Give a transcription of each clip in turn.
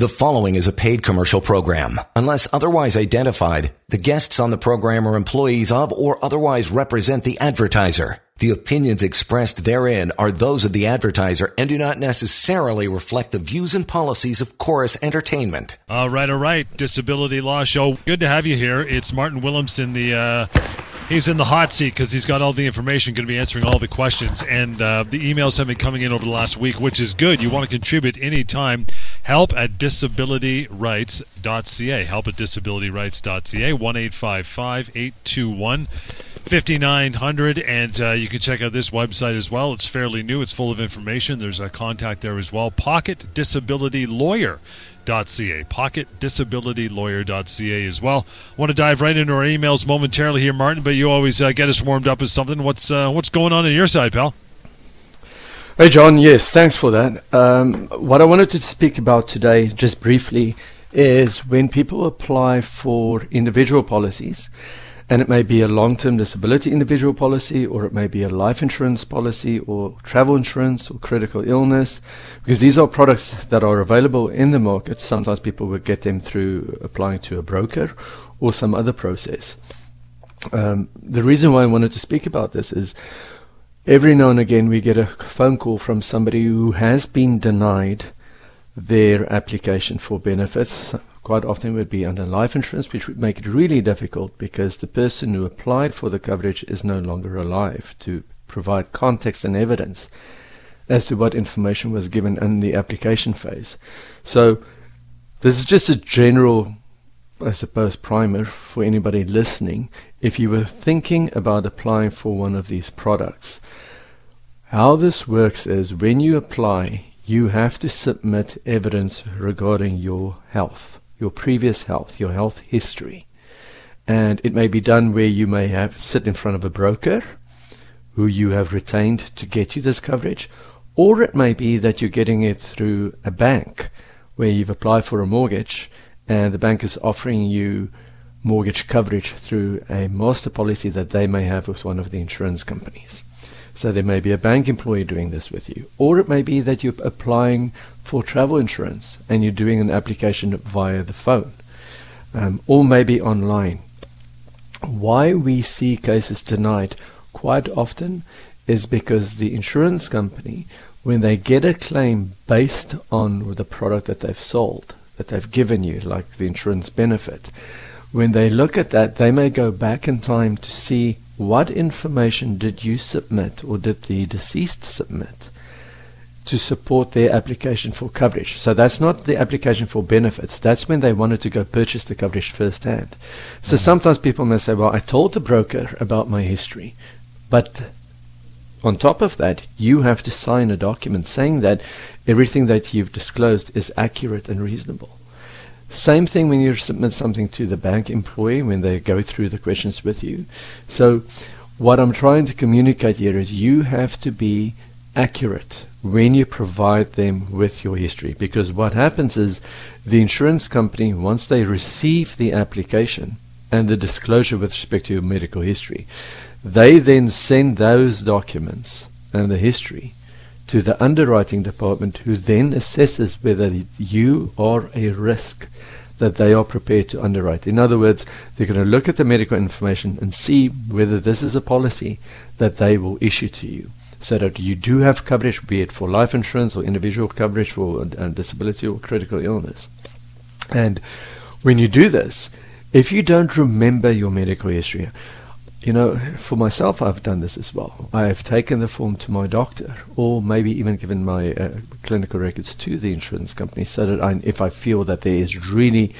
The following is a paid commercial program. Unless otherwise identified, the guests on the program are employees of or otherwise represent the advertiser. The opinions expressed therein are those of the advertiser and do not necessarily reflect the views and policies of Corus Entertainment. All right, all right. Disability Law Show. Good to have you here. It's Martin Williamson, the. Uh, he's in the hot seat because he's got all the information, going to be answering all the questions. And uh, the emails have been coming in over the last week, which is good. You want to contribute anytime. Help at disabilityrights.ca. Help at disabilityrights.ca. 1 821 5900 and uh, you can check out this website as well. It's fairly new. It's full of information. There's a contact there as well. pocket disability lawyer.ca pocket disability lawyer.ca as well. Want to dive right into our emails momentarily here martin but you always uh, get us warmed up with something. What's uh, what's going on on your side pal Hey, John. Yes, thanks for that. Um, what I wanted to speak about today, just briefly, is when people apply for individual policies, and it may be a long term disability individual policy, or it may be a life insurance policy, or travel insurance, or critical illness, because these are products that are available in the market. Sometimes people will get them through applying to a broker or some other process. Um, the reason why I wanted to speak about this is every now and again we get a phone call from somebody who has been denied their application for benefits. Quite often it would be under life insurance, which would make it really difficult because the person who applied for the coverage is no longer alive to provide context and evidence as to what information was given in the application phase. So this is just a general I suppose, primer for anybody listening. If you were thinking about applying for one of these products, how this works is when you apply, you have to submit evidence regarding your health, your previous health, your health history. And it may be done where you may have sit in front of a broker who you have retained to get you this coverage, or it may be that you're getting it through a bank where you've applied for a mortgage and the bank is offering you mortgage coverage through a master policy that they may have with one of the insurance companies. So there may be a bank employee doing this with you. Or it may be that you're applying for travel insurance and you're doing an application via the phone. Um, or maybe online. Why we see cases denied quite often is because the insurance company, when they get a claim based on the product that they've sold, that they've given you, like the insurance benefit, when they look at that, they may go back in time to see what information did you submit or did the deceased submit to support their application for coverage? So that's not the application for benefits. That's when they wanted to go purchase the coverage firsthand. So mm. sometimes people may say, well, I told the broker about my history, but on top of that, you have to sign a document saying that everything that you've disclosed is accurate and reasonable. Same thing when you submit something to the bank employee when they go through the questions with you. So what I'm trying to communicate here is you have to be accurate when you provide them with your history because what happens is the insurance company once they receive the application and the disclosure with respect to your medical history they then send those documents and the history to the underwriting department who then assesses whether you are a risk that they are prepared to underwrite. In other words, they're going to look at the medical information and see whether this is a policy that they will issue to you so that you do have coverage, be it for life insurance or individual coverage for uh, disability or critical illness. And when you do this, if you don't remember your medical history, you know, for myself, I've done this as well. I have taken the form to my doctor, or maybe even given my uh, clinical records to the insurance company, so that I, if I feel that there is really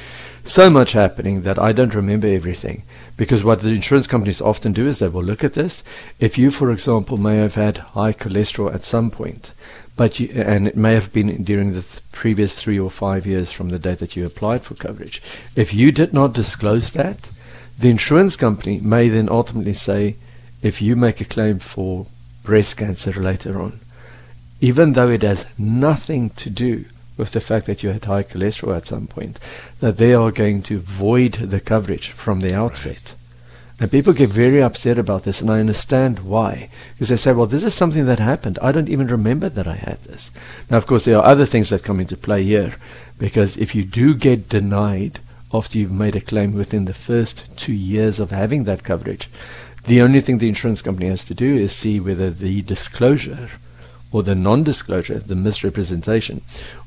so much happening that I don't remember everything, because what the insurance companies often do is they will look at this. If you, for example, may have had high cholesterol at some point, but you, and it may have been during the th- previous three or five years from the date that you applied for coverage, if you did not disclose that the insurance company may then ultimately say, if you make a claim for breast cancer later on, even though it has nothing to do with the fact that you had high cholesterol at some point, that they are going to void the coverage from the outset. And people get very upset about this, and I understand why. Because they say, well, this is something that happened. I don't even remember that I had this. Now, of course, there are other things that come into play here. Because if you do get denied after you've made a claim within the first two years of having that coverage, the only thing the insurance company has to do is see whether the disclosure or the non-disclosure, the misrepresentation,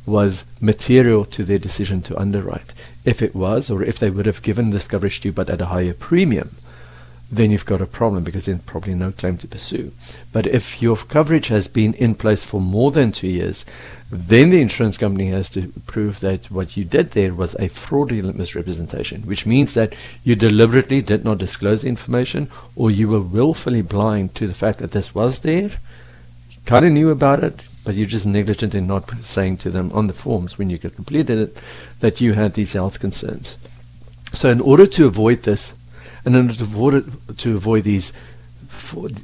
was material to their decision to underwrite. If it was, or if they would have given this coverage to you but at a higher premium, then you've got a problem because there's probably no claim to pursue. But if your coverage has been in place for more than two years, then the insurance company has to prove that what you did there was a fraudulent misrepresentation, which means that you deliberately did not disclose the information or you were willfully blind to the fact that this was there. Kind of knew about it, but you're just negligent in not saying to them on the forms when you completed it that you had these health concerns. So in order to avoid this, and in order to avoid, to avoid these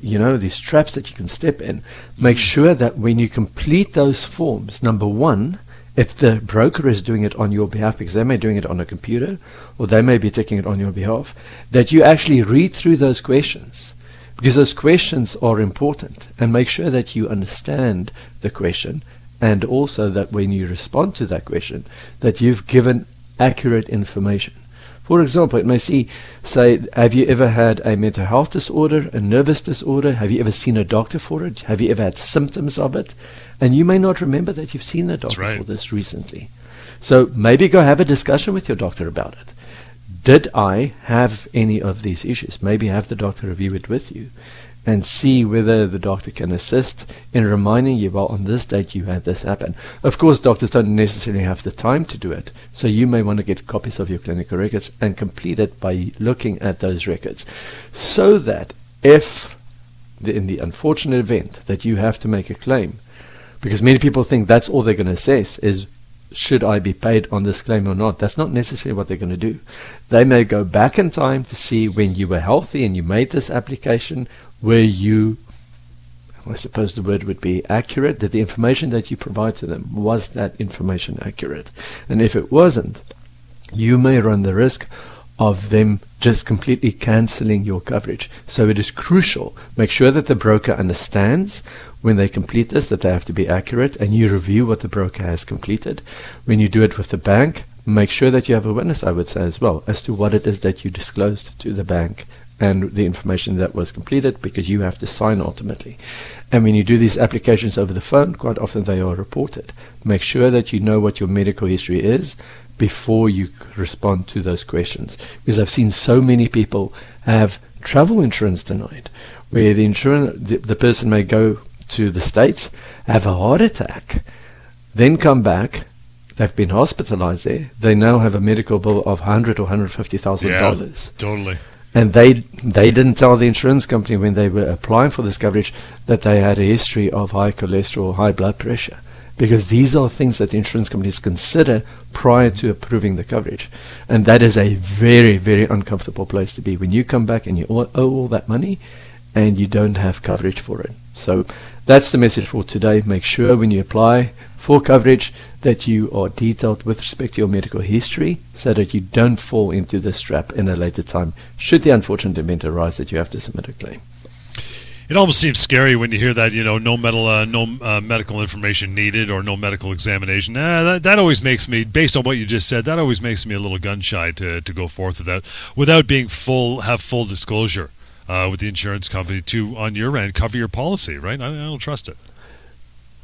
you know these traps that you can step in make mm. sure that when you complete those forms number one if the broker is doing it on your behalf because they may be doing it on a computer or they may be taking it on your behalf that you actually read through those questions because those questions are important and make sure that you understand the question and also that when you respond to that question that you've given accurate information for example, it may see, say, have you ever had a mental health disorder, a nervous disorder? Have you ever seen a doctor for it? Have you ever had symptoms of it? And you may not remember that you've seen a doctor right. for this recently. So maybe go have a discussion with your doctor about it. Did I have any of these issues? Maybe have the doctor review it with you and see whether the doctor can assist in reminding you, well, on this date you had this happen. Of course, doctors don't necessarily have the time to do it, so you may want to get copies of your clinical records and complete it by looking at those records, so that if, in the unfortunate event that you have to make a claim, because many people think that's all they're going to assess is should I be paid on this claim or not? That's not necessarily what they're going to do. They may go back in time to see when you were healthy and you made this application, where you, I suppose the word would be accurate, that the information that you provide to them, was that information accurate? And if it wasn't, you may run the risk of them just completely cancelling your coverage. So it is crucial. Make sure that the broker understands when they complete this that they have to be accurate and you review what the broker has completed. When you do it with the bank, make sure that you have a witness, I would say as well, as to what it is that you disclosed to the bank and the information that was completed because you have to sign ultimately. And when you do these applications over the phone, quite often they are reported. Make sure that you know what your medical history is before you respond to those questions. Because I've seen so many people have travel insurance denied, where the insurance the, the person may go to the States, have a heart attack, then come back, they've been hospitalized there, they now have a medical bill of hundred or hundred fifty thousand yeah, dollars. Totally. And they they didn't tell the insurance company when they were applying for this coverage that they had a history of high cholesterol, high blood pressure, because these are things that the insurance companies consider prior to approving the coverage, and that is a very very uncomfortable place to be when you come back and you owe all that money, and you don't have coverage for it. So that's the message for today. Make sure when you apply for coverage that you are detailed with respect to your medical history so that you don't fall into this trap in a later time should the unfortunate event arise that you have to submit a claim. It almost seems scary when you hear that, you know, no medical, uh, no uh, medical information needed or no medical examination. That, that always makes me, based on what you just said, that always makes me a little gun shy to, to go forth without without being full, have full disclosure uh, with the insurance company to, on your end, cover your policy, right? I, I don't trust it.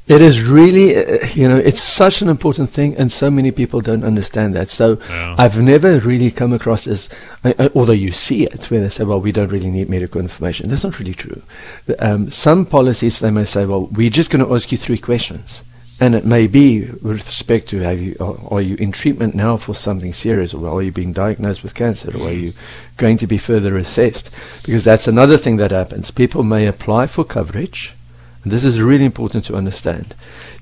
It is really, uh, you know, it's such an important thing, and so many people don't understand that. So yeah. I've never really come across this, uh, uh, although you see it, where they say, well, we don't really need medical information. That's not really true. Um, some policies, they may say, well, we're just going to ask you three questions. And it may be with respect to have you, are, are you in treatment now for something serious, or are you being diagnosed with cancer, or are you going to be further assessed? Because that's another thing that happens. People may apply for coverage, and this is really important to understand.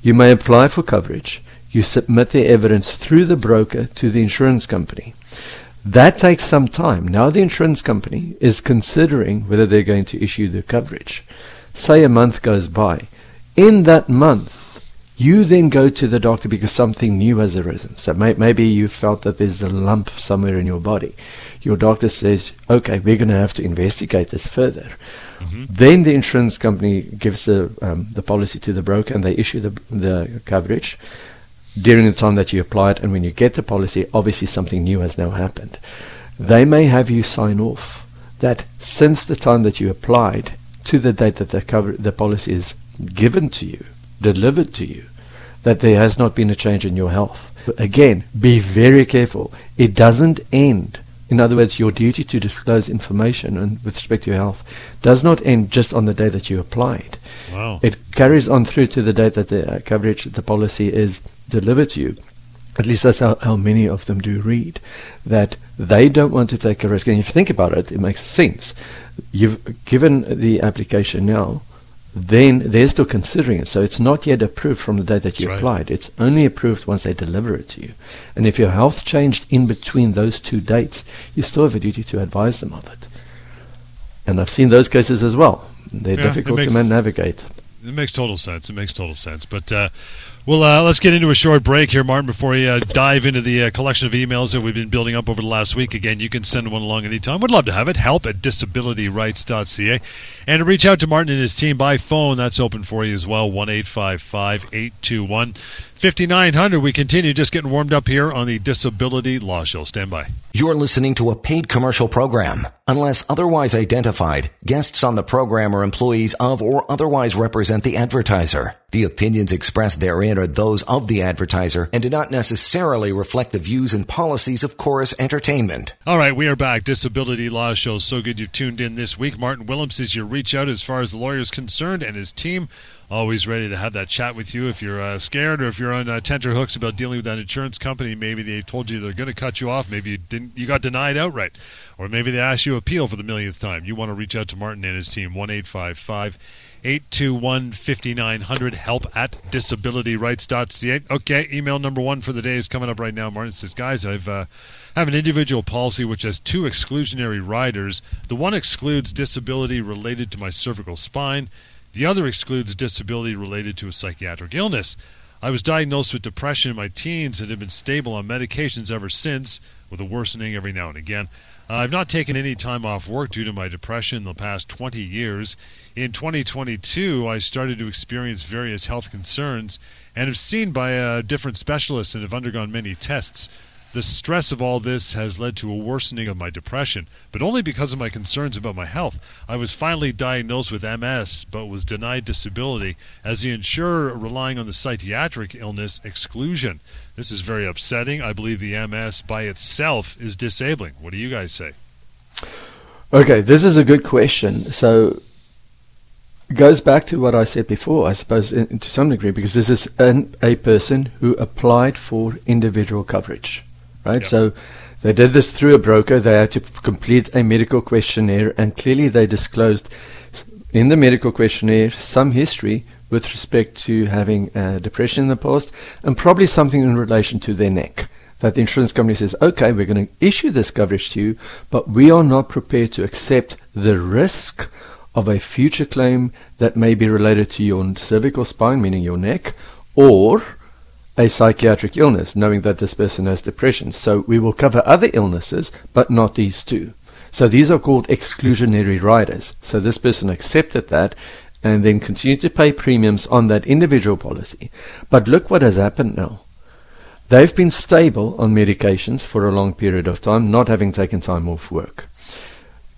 You may apply for coverage. You submit the evidence through the broker to the insurance company. That takes some time. Now the insurance company is considering whether they're going to issue the coverage. Say a month goes by. In that month, You then go to the doctor because something new has arisen. So may, maybe you felt that there's a lump somewhere in your body. Your doctor says, okay, we're going to have to investigate this further. Mm-hmm. Then the insurance company gives the um, the policy to the broker and they issue the the coverage during the time that you apply it. And when you get the policy, obviously something new has now happened. They may have you sign off that since the time that you applied to the date that the cover the policy is given to you, delivered to you, that there has not been a change in your health. Again, be very careful. It doesn't end in other words, your duty to disclose information and with respect to your health does not end just on the day that you applied. Wow. It carries on through to the date that the uh, coverage, the policy is delivered to you. At least that's how, how many of them do read. That they don't want to take a risk. And if you think about it, it makes sense. You've given the application now then they're still considering it. So it's not yet approved from the date that you That's applied. It's only approved once they deliver it to you. And if your health changed in between those two dates, you still have a duty to advise them of it. And I've seen those cases as well. They're Yeah, difficult makes- to navigate. It makes total sense. It makes total sense. But uh, well, uh, let's get into a short break here, Martin, before we uh, dive into the uh, collection of emails that we've been building up over the last week. Again, you can send one along anytime. We'd love to have it. Help at disabilityrights.ca. And to reach out to Martin and his team by phone, that's open for you as well. 1 821 5900. We continue just getting warmed up here on the Disability Law Show. Stand by. You're listening to a paid commercial program. Unless otherwise identified, guests on the program are employees of or otherwise represent the advertiser. The opinions expressed therein are those of the advertiser and do not necessarily reflect the views and policies of Corus Entertainment. All right, we are back. Disability Law Show. So good you've tuned in this week. Martin Willems is your reach out as far as the lawyer is concerned, and his team always ready to have that chat with you if you're uh, scared or if you're on uh, tenterhooks about dealing with that insurance company. Maybe they told you they're going to cut you off. Maybe you didn't. You got denied outright, or maybe they asked you appeal for the millionth time. You want to reach out to Martin and his team. One eight five five. 821 5900 help at disabilityrights.ca. Okay, email number one for the day is coming up right now. Martin says, Guys, I've uh, have an individual policy which has two exclusionary riders. The one excludes disability related to my cervical spine, the other excludes disability related to a psychiatric illness. I was diagnosed with depression in my teens and have been stable on medications ever since, with a worsening every now and again. Uh, I've not taken any time off work due to my depression in the past 20 years. In 2022, I started to experience various health concerns and have seen by uh, different specialists and have undergone many tests. The stress of all this has led to a worsening of my depression, but only because of my concerns about my health. I was finally diagnosed with MS, but was denied disability as the insurer relying on the psychiatric illness exclusion. This is very upsetting. I believe the MS by itself is disabling. What do you guys say? Okay, this is a good question. So goes back to what I said before, I suppose, in, to some degree, because this is an, a person who applied for individual coverage, right? Yes. So they did this through a broker. They had to p- complete a medical questionnaire, and clearly they disclosed in the medical questionnaire some history with respect to having uh, depression in the past, and probably something in relation to their neck that the insurance company says, okay, we're going to issue this coverage to you, but we are not prepared to accept the risk of a future claim that may be related to your cervical spine, meaning your neck, or a psychiatric illness, knowing that this person has depression. So we will cover other illnesses, but not these two. So these are called exclusionary riders. So this person accepted that and then continued to pay premiums on that individual policy. But look what has happened now. They've been stable on medications for a long period of time, not having taken time off work.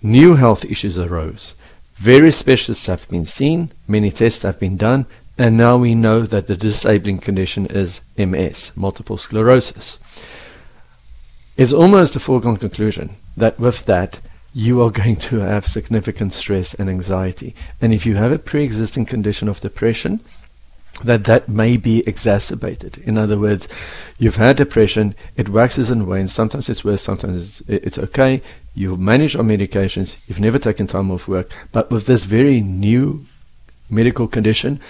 New health issues arose. Various specialists have been seen, many tests have been done, and now we know that the disabling condition is MS, multiple sclerosis. It's almost a foregone conclusion that with that, you are going to have significant stress and anxiety. And if you have a pre-existing condition of depression, that that may be exacerbated. In other words, you've had depression, it waxes and wanes. Sometimes it's worse, sometimes it's, it's okay. You've managed on medications, you've never taken time off work, but with this very new medical condition,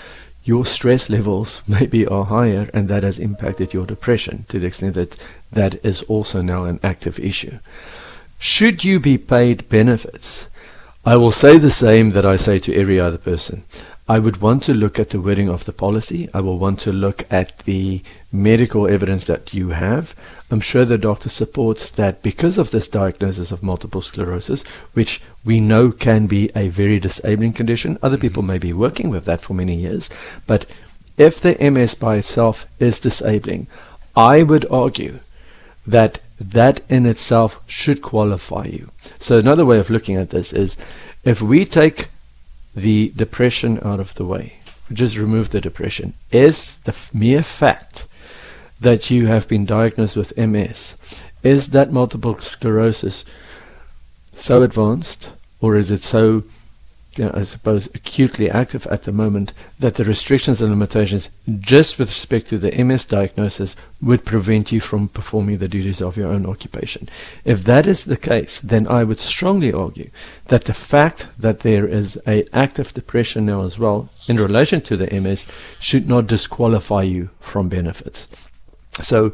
your stress levels maybe are higher, and that has impacted your depression to the extent that that is also now an active issue. Should you be paid benefits? I will say the same that I say to every other person. I would want to look at the wording of the policy. I will want to look at the medical evidence that you have. I'm sure the doctor supports that because of this diagnosis of multiple sclerosis, which we know can be a very disabling condition. Other people mm-hmm. may be working with that for many years, but if the MS by itself is disabling, I would argue that that in itself should qualify you. So another way of looking at this is if we take the depression out of the way, just remove the depression, is the mere fact that you have been diagnosed with MS, is that multiple sclerosis so advanced or is it so you know, I suppose, acutely active at the moment, that the restrictions and limitations, just with respect to the MS diagnosis, would prevent you from performing the duties of your own occupation. If that is the case, then I would strongly argue that the fact that there is a active depression now as well, in relation to the MS, should not disqualify you from benefits. So,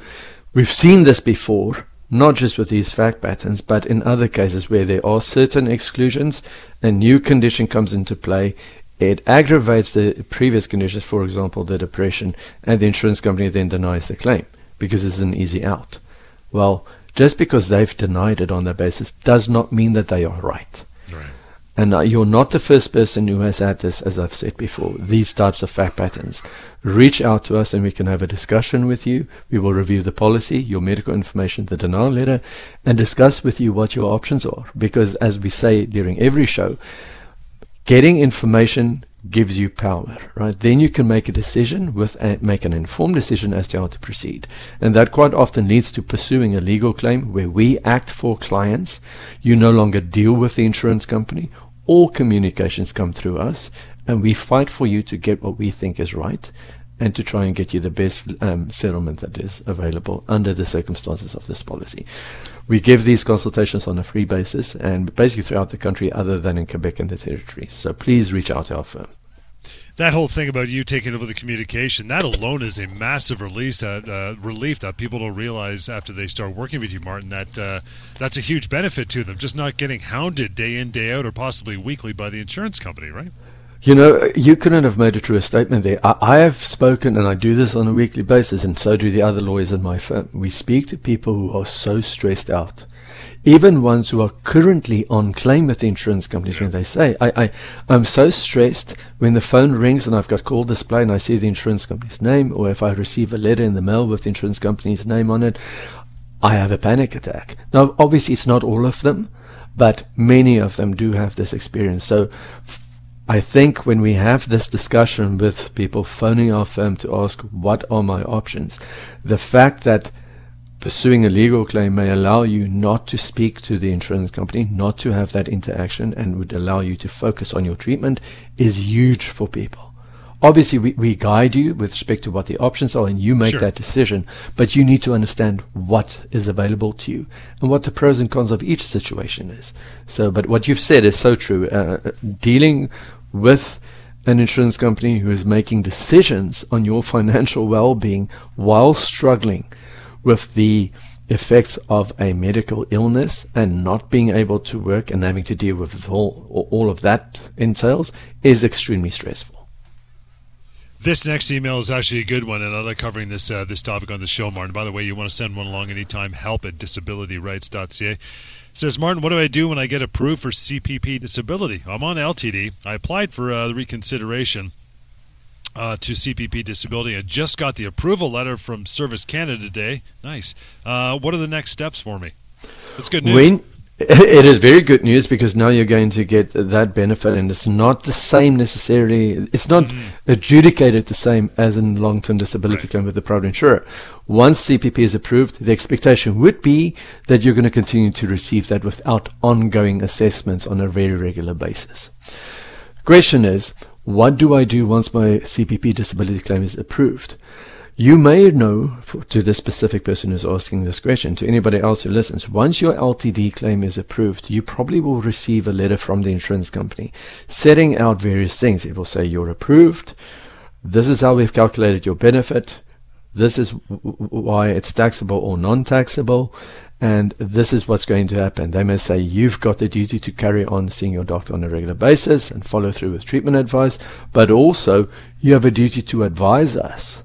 we've seen this before not just with these fact patterns, but in other cases where there are certain exclusions, a new condition comes into play, it aggravates the previous conditions, for example, the depression, and the insurance company then denies the claim because it's an easy out. Well, just because they've denied it on that basis does not mean that they are right. And uh, you're not the first person who has had this, as I've said before, these types of fact patterns reach out to us and we can have a discussion with you. We will review the policy, your medical information, the denial letter, and discuss with you what your options are. Because as we say during every show, getting information gives you power, right? Then you can make a decision with a, make an informed decision as to how to proceed. And that quite often leads to pursuing a legal claim where we act for clients. You no longer deal with the insurance company. All communications come through us and we fight for you to get what we think is right and to try and get you the best um, settlement that is available under the circumstances of this policy. We give these consultations on a free basis and basically throughout the country other than in Quebec and the territory. So please reach out to our firm. That whole thing about you taking over the communication, that alone is a massive release, that, uh, relief that people don't realize after they start working with you, Martin, that uh, that's a huge benefit to them, just not getting hounded day in, day out, or possibly weekly by the insurance company, right? You know, you couldn't have made a truer statement there. I, I, have spoken, and I do this on a weekly basis, and so do the other lawyers in my firm. We speak to people who are so stressed out, even ones who are currently on claim with insurance companies. When they say, I, I, I'm so stressed when the phone rings and I've got call display and I see the insurance company's name, or if I receive a letter in the mail with the insurance company's name on it, I have a panic attack. Now, obviously, it's not all of them, but many of them do have this experience. So, I think when we have this discussion with people phoning our firm to ask what are my options, the fact that pursuing a legal claim may allow you not to speak to the insurance company, not to have that interaction, and would allow you to focus on your treatment is huge for people. Obviously, we, we guide you with respect to what the options are, and you make sure. that decision, but you need to understand what is available to you and what the pros and cons of each situation is. So, but what you've said is so true. Uh, dealing with an insurance company who is making decisions on your financial well being while struggling with the effects of a medical illness and not being able to work and having to deal with all, all of that entails is extremely stressful. This next email is actually a good one, and I like covering this uh, this topic on the show, Martin. By the way, you want to send one along anytime, help at disabilityrights.ca. Says Martin, what do I do when I get approved for CPP disability? I'm on LTD. I applied for uh, reconsideration uh, to CPP disability. I just got the approval letter from Service Canada today. Nice. Uh, what are the next steps for me? That's good news. When, it is very good news because now you're going to get that benefit, and it's not the same necessarily. It's not mm-hmm. adjudicated the same as in long-term disability right. claim with the private insurer. Once CPP is approved, the expectation would be that you're going to continue to receive that without ongoing assessments on a very regular basis. Question is, what do I do once my CPP disability claim is approved? You may know, to the specific person who's asking this question, to anybody else who listens, once your LTD claim is approved, you probably will receive a letter from the insurance company setting out various things. It will say you're approved, this is how we've calculated your benefit, this is why it's taxable or non taxable, And this is what's going to happen. They may say you've got the duty to carry on seeing your doctor on a regular basis and follow through with treatment advice, but also you have a duty to advise us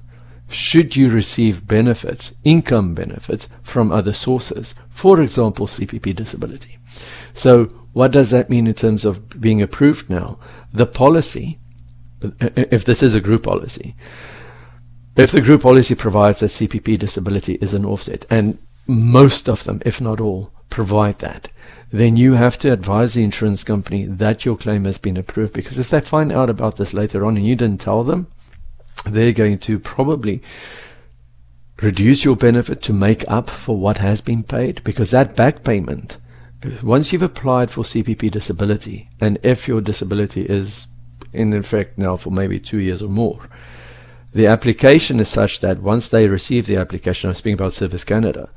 should you receive benefits, income benefits from other sources, for example, CPP disability. So, what does that mean in terms of being approved now? The policy, if this is a group policy, if the group policy provides that CPP disability is an offset, and most of them, if not all, provide that, then you have to advise the insurance company that your claim has been approved. Because if they find out about this later on and you didn't tell them, they're going to probably reduce your benefit to make up for what has been paid because that back payment, once you've applied for CPP disability, and if your disability is in effect now for maybe two years or more, the application is such that once they receive the application, I'm speaking about Service Canada,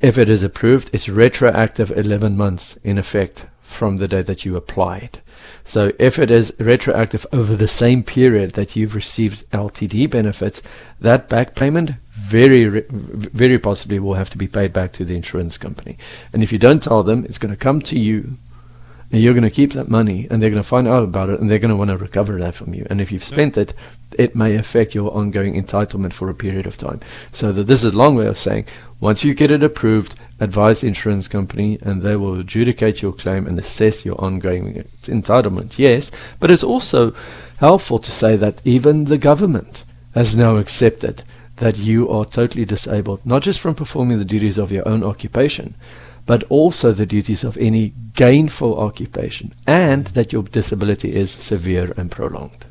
if it is approved, it's retroactive 11 months in effect from the day that you applied. So if it is retroactive over the same period that you've received LTD benefits, that back payment very very possibly will have to be paid back to the insurance company. And if you don't tell them, it's going to come to you and you're going to keep that money and they're going to find out about it and they're going to want to recover that from you. And if you've spent it, it may affect your ongoing entitlement for a period of time. So that this is a long way of saying once you get it approved, advise the insurance company and they will adjudicate your claim and assess your ongoing entitlement. Yes, but it's also helpful to say that even the government has now accepted that you are totally disabled, not just from performing the duties of your own occupation, but also the duties of any gainful occupation, and that your disability is severe and prolonged.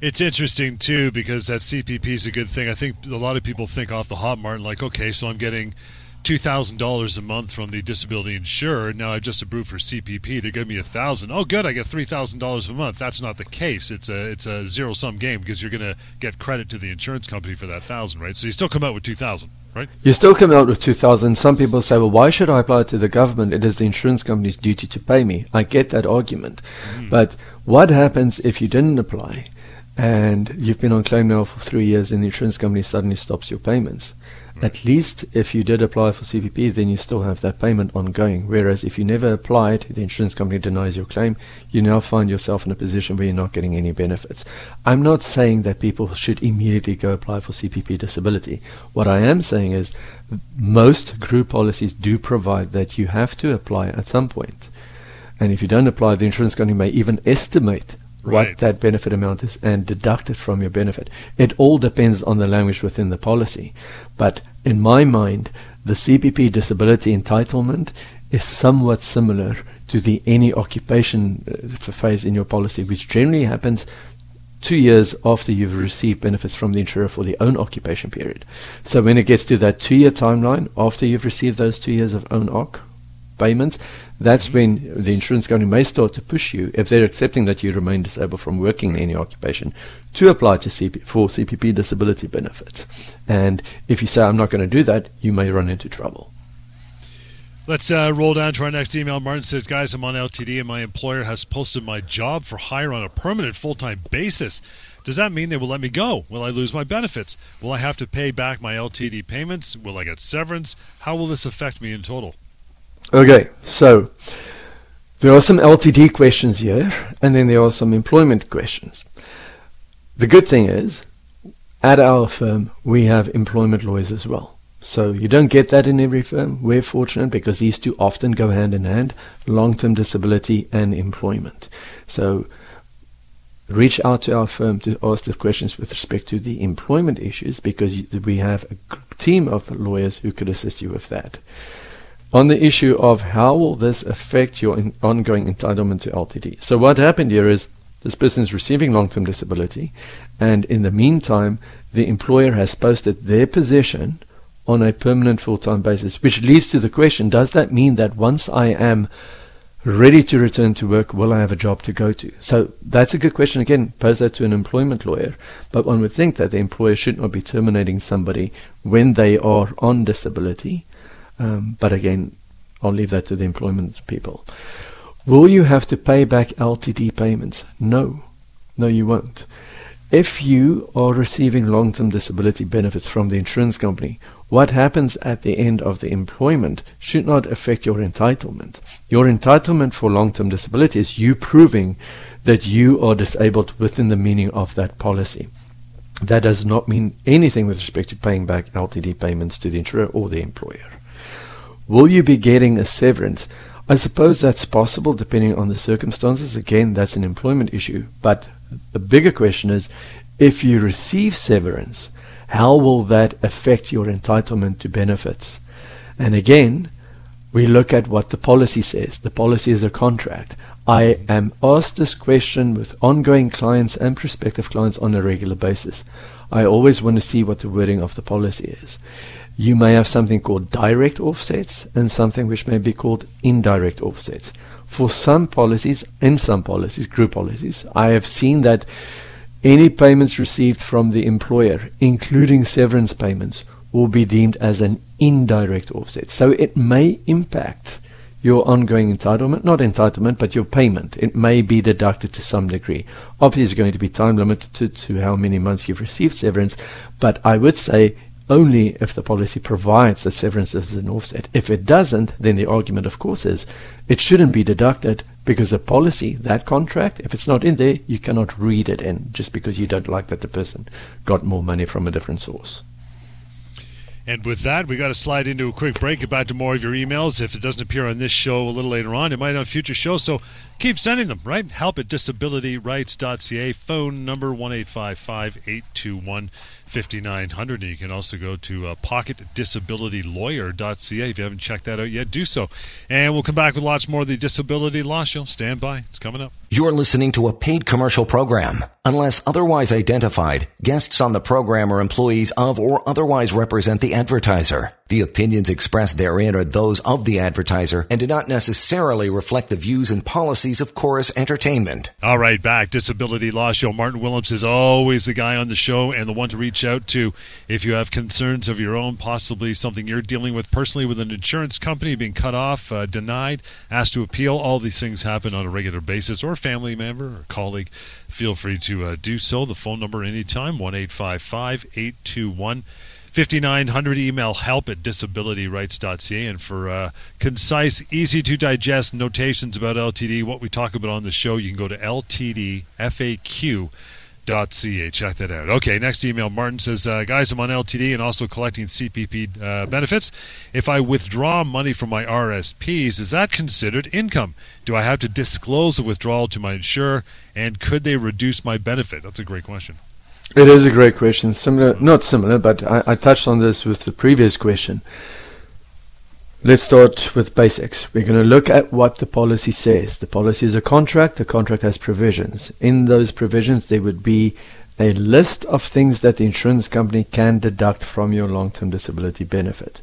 It's interesting too because that CPP is a good thing. I think a lot of people think off the hop, Martin, like, okay, so I'm getting two thousand dollars a month from the disability insurer. Now I've just approved for CPP. They're giving me a thousand. Oh, good, I get three thousand dollars a month. That's not the case. It's a it's a zero sum game because you're going to get credit to the insurance company for that thousand, right? So you still come out with two thousand, right? You still come out with two thousand. Some people say, well, why should I apply to the government? It is the insurance company's duty to pay me. I get that argument, mm-hmm. but what happens if you didn't apply? And you've been on claim now for three years, and the insurance company suddenly stops your payments at least if you did apply for CPP, then you still have that payment ongoing. Whereas if you never applied, the insurance company denies your claim, you now find yourself in a position where you're not getting any benefits. I'm not saying that people should immediately go apply for CPP disability. What I am saying is most group policies do provide that you have to apply at some point. And if you don't apply, the insurance company may even estimate right. what that benefit amount is and deduct it from your benefit. It all depends on the language within the policy. But in my mind, the CPP disability entitlement is somewhat similar to the any occupation uh, phase in your policy, which generally happens two years after you've received benefits from the insurer for the own occupation period. So when it gets to that two year timeline, after you've received those two years of own occ payments, that's when the insurance company may start to push you, if they're accepting that you remain disabled from working in any occupation, to apply to CP, for CPP disability benefits. And if you say, I'm not going to do that, you may run into trouble. Let's uh, roll down to our next email. Martin says, Guys, I'm on LTD and my employer has posted my job for hire on a permanent full time basis. Does that mean they will let me go? Will I lose my benefits? Will I have to pay back my LTD payments? Will I get severance? How will this affect me in total? Okay, so there are some LTD questions here, and then there are some employment questions. The good thing is, at our firm, we have employment lawyers as well. So you don't get that in every firm. We're fortunate because these two often go hand in hand, long-term disability and employment. So reach out to our firm to ask the questions with respect to the employment issues because we have a team of lawyers who could assist you with that on the issue of how will this affect your in ongoing entitlement to LTD. So what happened here is this person is receiving long-term disability, and in the meantime, the employer has posted their position on a permanent full-time basis, which leads to the question, does that mean that once I am ready to return to work, will I have a job to go to? So that's a good question. Again, pose that to an employment lawyer. But one would think that the employer should not be terminating somebody when they are on disability um, but again, I'll leave that to the employment people. Will you have to pay back LTD payments? No. No, you won't. If you are receiving long-term disability benefits from the insurance company, what happens at the end of the employment should not affect your entitlement. Your entitlement for long-term disability is you proving that you are disabled within the meaning of that policy. That does not mean anything with respect to paying back LTD payments to the insurer or the employer. Will you be getting a severance? I suppose that's possible depending on the circumstances. Again, that's an employment issue. But the bigger question is if you receive severance, how will that affect your entitlement to benefits? And again, we look at what the policy says. The policy is a contract. I am asked this question with ongoing clients and prospective clients on a regular basis. I always want to see what the wording of the policy is. You may have something called direct offsets and something which may be called indirect offsets. For some policies, in some policies, group policies, I have seen that any payments received from the employer, including severance payments, will be deemed as an indirect offset. So it may impact your ongoing entitlement, not entitlement, but your payment. It may be deducted to some degree. Obviously, it's going to be time limited to, to how many months you've received severance, but I would say only if the policy provides that severance is an offset. If it doesn't, then the argument, of course, is it shouldn't be deducted because the policy, that contract, if it's not in there, you cannot read it in just because you don't like that the person got more money from a different source. And with that, we got to slide into a quick break. Back to more of your emails. If it doesn't appear on this show a little later on, it might on future shows. So keep sending them, right? Help at disabilityrights.ca. Phone number 1 821 5900. And you can also go to uh, pocketdisabilitylawyer.ca. If you haven't checked that out yet, do so. And we'll come back with lots more of the disability law show. Stand by. It's coming up. You're listening to a paid commercial program. Unless otherwise identified, guests on the program are employees of or otherwise represent the advertiser. The opinions expressed therein are those of the advertiser and do not necessarily reflect the views and policies of Corus Entertainment. All right, back. Disability Law Show. Martin Willems is always the guy on the show and the one to reach out to if you have concerns of your own, possibly something you're dealing with personally with an insurance company being cut off, uh, denied, asked to appeal. All these things happen on a regular basis, or family member or colleague. Feel free to uh, do so. The phone number anytime, 1 821 5900 email help at disabilityrights.ca and for uh, concise easy to digest notations about ltd what we talk about on the show you can go to ltdfaq.ca check that out. Okay next email. Martin says uh, guys i'm on ltd and also collecting cpp uh, benefits. If i withdraw money from my RRSPs is that considered income? Do i have to disclose the withdrawal to my insurer? And could they reduce my benefit? That's a great question it is a great question. Similar, not similar, but I, I, touched on this with the previous question. Let's start with basics. We're going to look at what the policy says. The policy is a contract. The contract has provisions. In those provisions, there would be a list of things that the insurance company can deduct from your long-term disability benefit.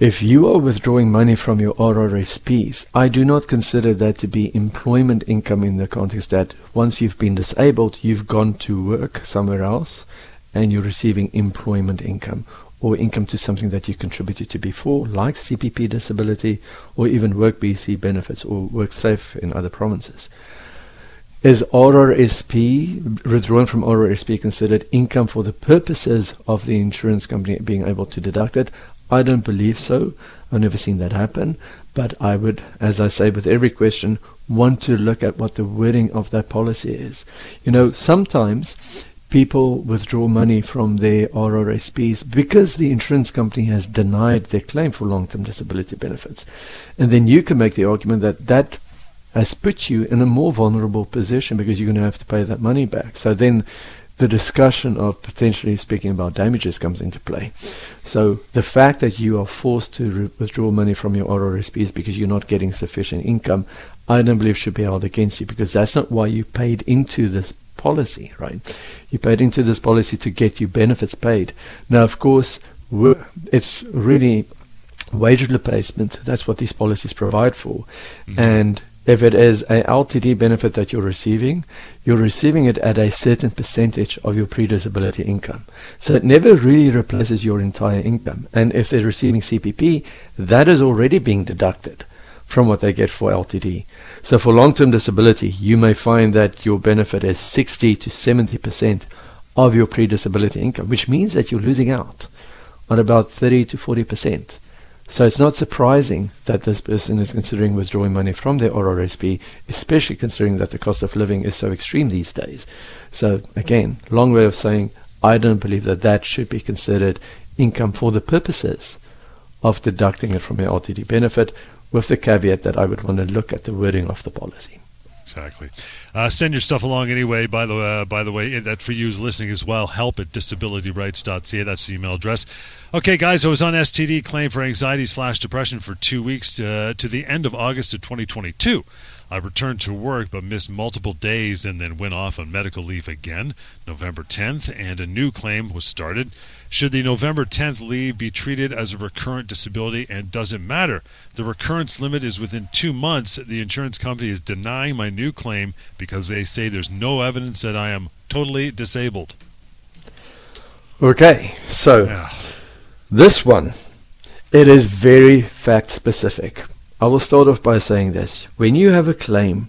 If you are withdrawing money from your RRSPs, I do not consider that to be employment income in the context that once you've been disabled, you've gone to work somewhere else and you're receiving employment income or income to something that you contributed to before, like CPP disability or even work BC benefits or WorkSafe in other provinces. Is RRSP, withdrawn from RRSP, considered income for the purposes of the insurance company being able to deduct it? I don't believe so. I've never seen that happen. But I would, as I say with every question, want to look at what the wording of that policy is. You know, sometimes people withdraw money from their RRSPs because the insurance company has denied their claim for long-term disability benefits. And then you can make the argument that that has put you in a more vulnerable position because you're going to have to pay that money back. So then the discussion of potentially speaking about damages comes into play. So the fact that you are forced to re- withdraw money from your RRSPs because you're not getting sufficient income, I don't believe should be held against you because that's not why you paid into this policy, right? You paid into this policy to get you benefits paid. Now, of course, it's really wage replacement. That's what these policies provide for. Mm-hmm. And if it is a LTD benefit that you're receiving, you're receiving it at a certain percentage of your pre-disability income. So it never really replaces your entire income. And if they're receiving CPP, that is already being deducted from what they get for LTD. So for long-term disability, you may find that your benefit is 60 to 70% of your pre-disability income, which means that you're losing out on about 30 to 40 percent. So it's not surprising that this person is considering withdrawing money from their RRSP, especially considering that the cost of living is so extreme these days. So again, long way of saying I don't believe that that should be considered income for the purposes of deducting it from your LTD benefit, with the caveat that I would want to look at the wording of the policy. Exactly. Uh, send your stuff along anyway. By the uh, by the way, that for you listening as well. Help at disabilityrights.ca. That's the email address. Okay, guys, I was on STD claim for anxiety slash depression for two weeks uh, to the end of August of 2022. I returned to work but missed multiple days and then went off on medical leave again, November 10th, and a new claim was started. Should the November 10th leave be treated as a recurrent disability and doesn't matter? The recurrence limit is within two months. The insurance company is denying my new claim because they say there's no evidence that I am totally disabled. Okay, so yeah. This one, it is very fact specific. I will start off by saying this. When you have a claim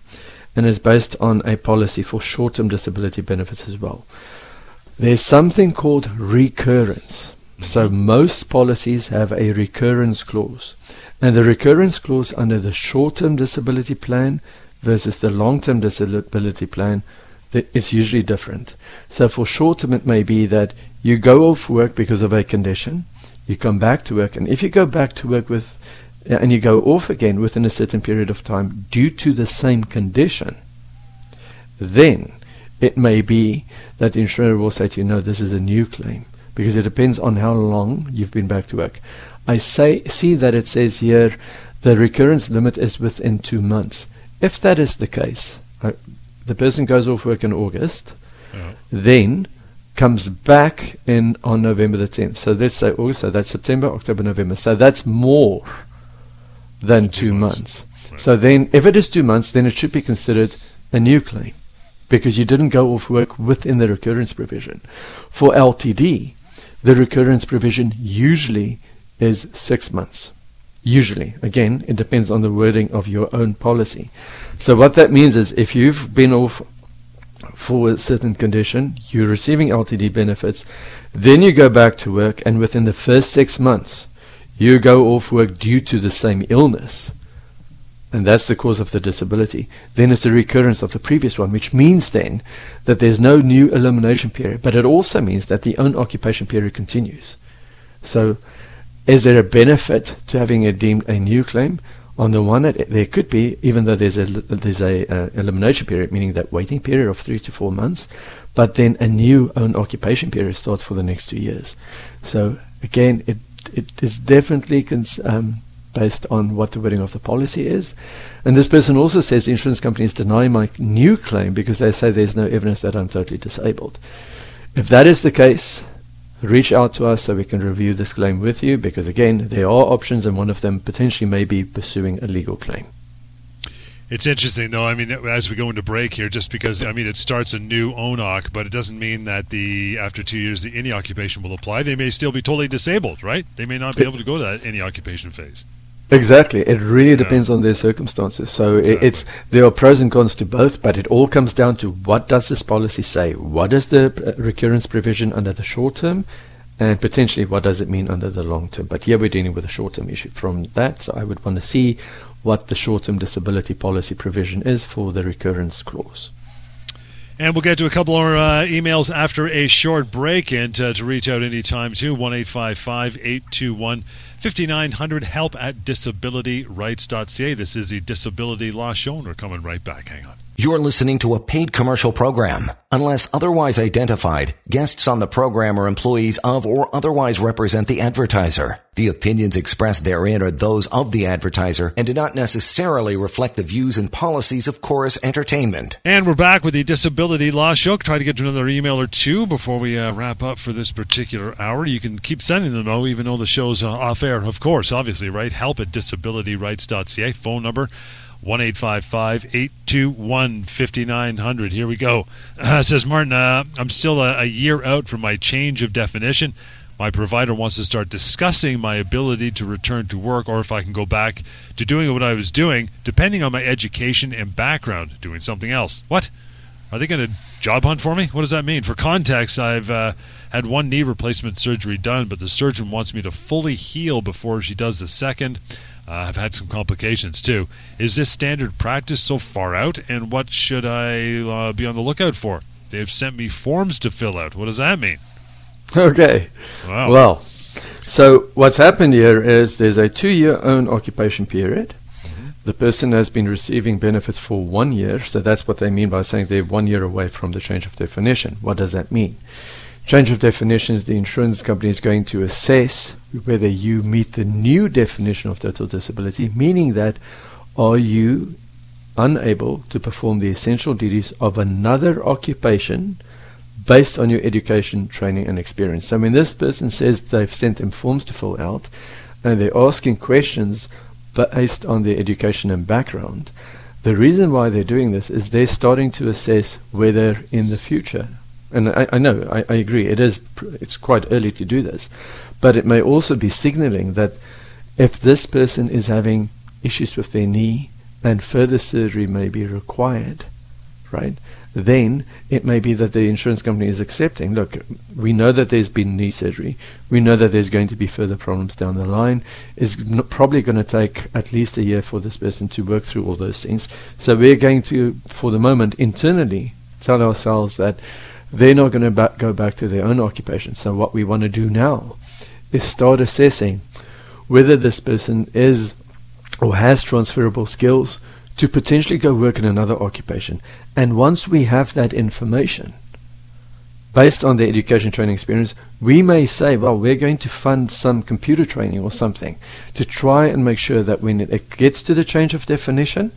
and it's based on a policy for short term disability benefits as well, there's something called recurrence. So mm-hmm. most policies have a recurrence clause. And the recurrence clause under the short term disability plan versus the long term disability plan is usually different. So for short term, it may be that you go off work because of a condition, you come back to work, and if you go back to work with and you go off again within a certain period of time due to the same condition, then it may be that the insurer will say to you, no, this is a new claim because it depends on how long you've been back to work. I say see that it says here the recurrence limit is within two months. If that is the case, uh, the person goes off work in August, yeah. then comes back in on November the 10th. So let's say uh, August, so that's September, October, November. So that's more than two, two months. months. Right. So then, if it is two months, then it should be considered a new claim because you didn't go off work within the recurrence provision. For LTD, the recurrence provision usually is six months. Usually. Again, it depends on the wording of your own policy. So what that means is if you've been off certain condition, you're receiving LTD benefits, then you go back to work and within the first six months, you go off work due to the same illness, and that's the cause of the disability, then it's a recurrence of the previous one, which means then that there's no new elimination period, but it also means that the own occupation period continues. So, is there a benefit to having a deemed a new claim? On the one hand, there could be, even though there's a there's a uh, elimination period, meaning that waiting period of three to four months, but then a new own occupation period starts for the next two years. So again, it it is definitely um, based on what the wording of the policy is. And this person also says the insurance company is denying my new claim because they say there's no evidence that I'm totally disabled. If that is the case, reach out to us so we can review this claim with you because again, there are options and one of them potentially may be pursuing a legal claim. It's interesting, though. I mean, as we go into break here, just because I mean it starts a new ONOC, but it doesn't mean that the after two years the any occupation will apply. They may still be totally disabled, right? They may not be able to go to that any occupation phase. Exactly. It really yeah. depends on their circumstances. So exactly. it's there are pros and cons to both, but it all comes down to what does this policy say? What is the uh, recurrence provision under the short term, and potentially what does it mean under the long term? But here we're dealing with a short term issue. From that, so I would want to see what the short-term disability policy provision is for the recurrence clause. And we'll get to a couple more uh, emails after a short break. And uh, to reach out anytime to 1 821 5900 help at disabilityrights.ca. This is the Disability Law Show, and we're coming right back. Hang on. You're listening to a paid commercial program. Unless otherwise identified, guests on the program are employees of or otherwise represent the advertiser. The opinions expressed therein are those of the advertiser and do not necessarily reflect the views and policies of Corus Entertainment. And we're back with the Disability Law Show. Try to get to another email or two before we uh, wrap up for this particular hour. You can keep sending them, though, even though the show's uh, off air, of course, obviously, right? Help at disabilityrights.ca. Phone number 1 821 5900. Here we go. Uh, says Martin, uh, I'm still a, a year out from my change of definition. My provider wants to start discussing my ability to return to work or if I can go back to doing what I was doing, depending on my education and background, doing something else. What? Are they going to job hunt for me? What does that mean? For context, I've uh, had one knee replacement surgery done, but the surgeon wants me to fully heal before she does the second. Uh, I've had some complications too. Is this standard practice so far out, and what should I uh, be on the lookout for? They've sent me forms to fill out. What does that mean? Okay. Wow. Well, so what's happened here is there's a two-year own occupation period. The person has been receiving benefits for one year, so that's what they mean by saying they're one year away from the change of definition. What does that mean? Change of definition is the insurance company is going to assess whether you meet the new definition of total disability, meaning that are you unable to perform the essential duties of another occupation based on your education, training, and experience. So when this person says they've sent them forms to fill out and they're asking questions based on their education and background. The reason why they're doing this is they're starting to assess whether in the future, and I, I know, I, I agree, it is pr- it's quite early to do this, but it may also be signaling that if this person is having issues with their knee and further surgery may be required, right? then it may be that the insurance company is accepting, look, we know that there's been knee surgery. We know that there's going to be further problems down the line. It's n- probably going to take at least a year for this person to work through all those things. So we're going to, for the moment, internally tell ourselves that they're not going to ba- go back to their own occupation. So what we want to do now is start assessing whether this person is or has transferable skills to potentially go work in another occupation. And once we have that information, based on the education training experience, we may say, well, we're going to fund some computer training or something to try and make sure that when it gets to the change of definition,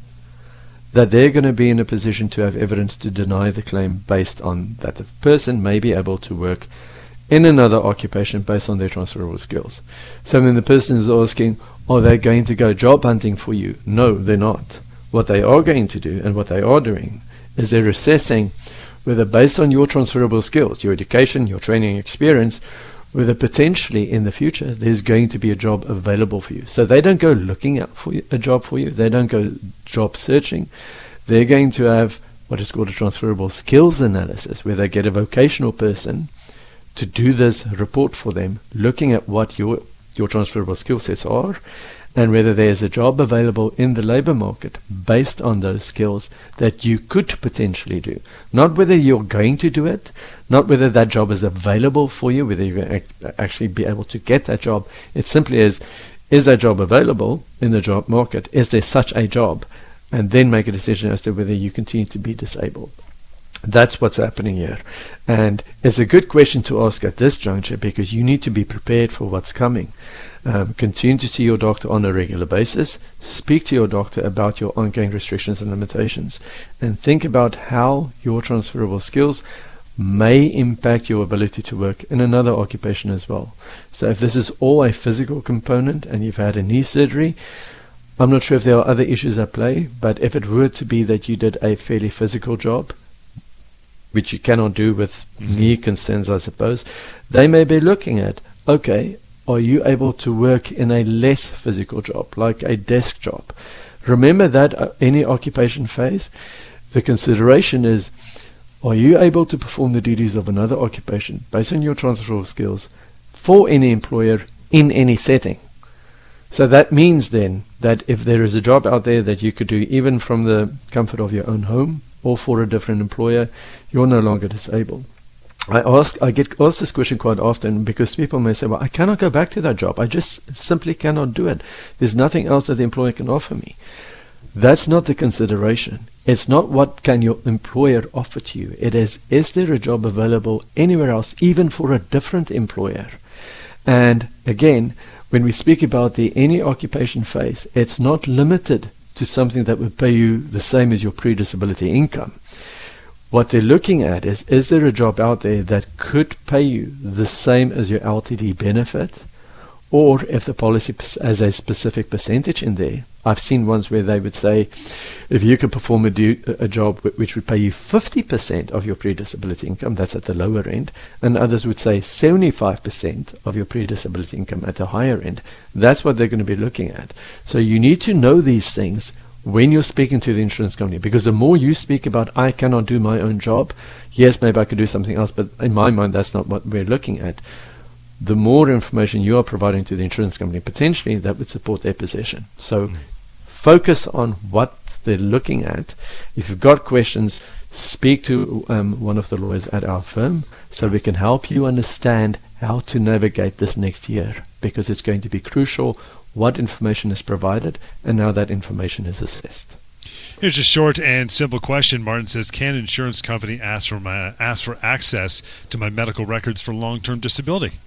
that they're going to be in a position to have evidence to deny the claim based on that the person may be able to work in another occupation based on their transferable skills. So when the person is asking, are they going to go job hunting for you? No, they're not. What they are going to do and what they are doing is they're assessing whether based on your transferable skills, your education, your training experience, whether potentially in the future there's going to be a job available for you. So they don't go looking out for a job for you. They don't go job searching. They're going to have what is called a transferable skills analysis, where they get a vocational person to do this report for them, looking at what your your transferable skill sets are and whether there's a job available in the labor market based on those skills that you could potentially do. Not whether you're going to do it, not whether that job is available for you, whether you're going to actually be able to get that job. It simply is, is that job available in the job market? Is there such a job? And then make a decision as to whether you continue to be disabled. That's what's happening here. And it's a good question to ask at this juncture because you need to be prepared for what's coming. Um, continue to see your doctor on a regular basis. Speak to your doctor about your ongoing restrictions and limitations. And think about how your transferable skills may impact your ability to work in another occupation as well. So if this is all a physical component and you've had a knee surgery, I'm not sure if there are other issues at play, but if it were to be that you did a fairly physical job, which you cannot do with mm-hmm. knee concerns, I suppose, they may be looking at, okay, are you able to work in a less physical job, like a desk job? Remember that uh, any occupation phase, the consideration is, are you able to perform the duties of another occupation based on your transferable skills for any employer in any setting? So that means then that if there is a job out there that you could do even from the comfort of your own home or for a different employer, you're no longer disabled. I ask, I get asked this question quite often because people may say, "Well, I cannot go back to that job. I just simply cannot do it. There's nothing else that the employer can offer me." That's not the consideration. It's not what can your employer offer to you. It is, is there a job available anywhere else, even for a different employer? And again, when we speak about the any occupation phase, it's not limited to something that would pay you the same as your pre-disability income. What they're looking at is, is there a job out there that could pay you the same as your LTD benefit? Or if the policy has a specific percentage in there, I've seen ones where they would say, if you could perform a, do, a job which would pay you 50% of your pre-disability income, that's at the lower end, and others would say 75% of your pre-disability income at the higher end. That's what they're going to be looking at. So you need to know these things when you're speaking to the insurance company, because the more you speak about, I cannot do my own job, yes, maybe I could do something else, but in my mind, that's not what we're looking at. The more information you are providing to the insurance company, potentially that would support their position. So mm. focus on what they're looking at. If you've got questions, speak to um, one of the lawyers at our firm so we can help you understand how to navigate this next year because it's going to be crucial what information is provided and how that information is assessed. Here's a short and simple question. Martin says, "Can insurance company ask for my ask for access to my medical records for long-term disability?"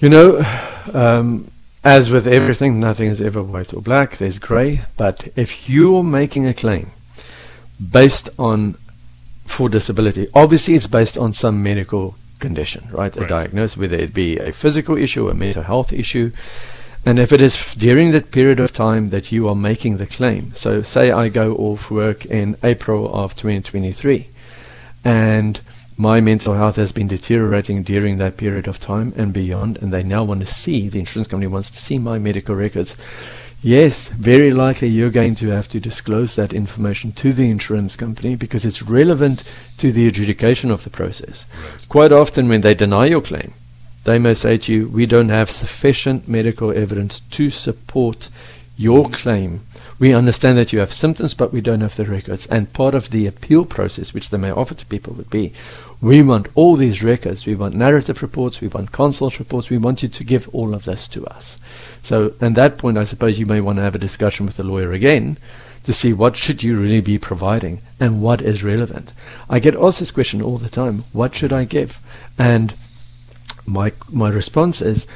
You know, um, as with everything, nothing is ever white or black. There's grey. But if you're making a claim based on for disability, obviously it's based on some medical condition, right? right. A diagnosis, whether it be a physical issue, or a mental health issue. And if it is during that period of time that you are making the claim, so say I go off work in April of 2023, and my mental health has been deteriorating during that period of time and beyond, and they now want to see, the insurance company wants to see my medical records. Yes, very likely you're going to have to disclose that information to the insurance company because it's relevant to the adjudication of the process. Right. Quite often, when they deny your claim, they may say to you, We don't have sufficient medical evidence to support your mm-hmm. claim. We understand that you have symptoms, but we don't have the records. And part of the appeal process, which they may offer to people, would be we want all these records. We want narrative reports. We want consult reports. We want you to give all of this to us. So, at that point, I suppose you may want to have a discussion with the lawyer again to see what should you really be providing and what is relevant. I get asked this question all the time: What should I give? And my my response is,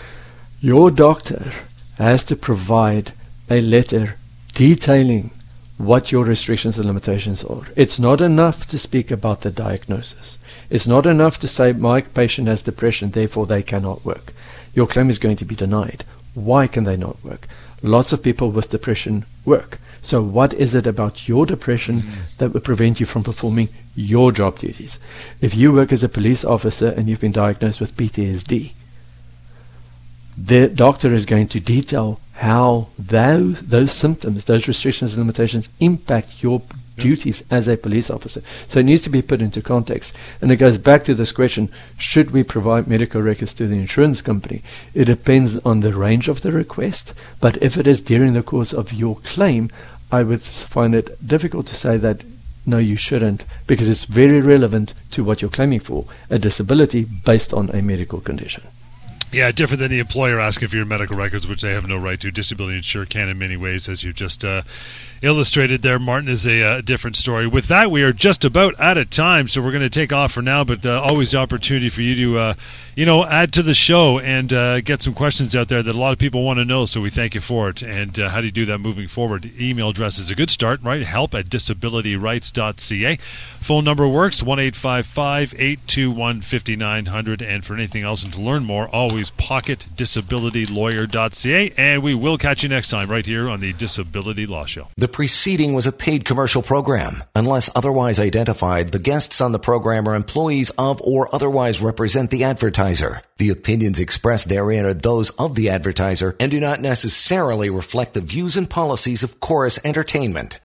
your doctor has to provide a letter detailing what your restrictions and limitations are. It's not enough to speak about the diagnosis. It's not enough to say, my patient has depression, therefore they cannot work. Your claim is going to be denied. Why can they not work? Lots of people with depression work. So what is it about your depression mm. that would prevent you from performing your job duties? If you work as a police officer and you've been diagnosed with PTSD, the doctor is going to detail how those those symptoms, those restrictions and limitations impact your duties as a police officer. So it needs to be put into context. And it goes back to this question, should we provide medical records to the insurance company? It depends on the range of the request, but if it is during the course of your claim, I would find it difficult to say that no, you shouldn't, because it's very relevant to what you're claiming for, a disability based on a medical condition. Yeah, different than the employer asking for your medical records, which they have no right to. Disability insurer can in many ways, as you just uh, illustrated there. Martin is a uh, different story. With that, we are just about out of time, so we're going to take off for now. But uh, always the opportunity for you to, uh, you know, add to the show and uh, get some questions out there that a lot of people want to know. So we thank you for it. And uh, how do you do that moving forward? Email address is a good start, right? Help at disabilityrights.ca. Phone number works one eight five five eight two one fifty nine hundred. And for anything else and to learn more, always pocketdisabilitylawyer.ca. And we will catch you next time right here on the Disability Law Show. The preceding was a paid commercial program. Unless otherwise identified, the guests on the program are employees of or otherwise represent the advertiser. The opinions expressed therein are those of the advertiser and do not necessarily reflect the views and policies of Corus Entertainment.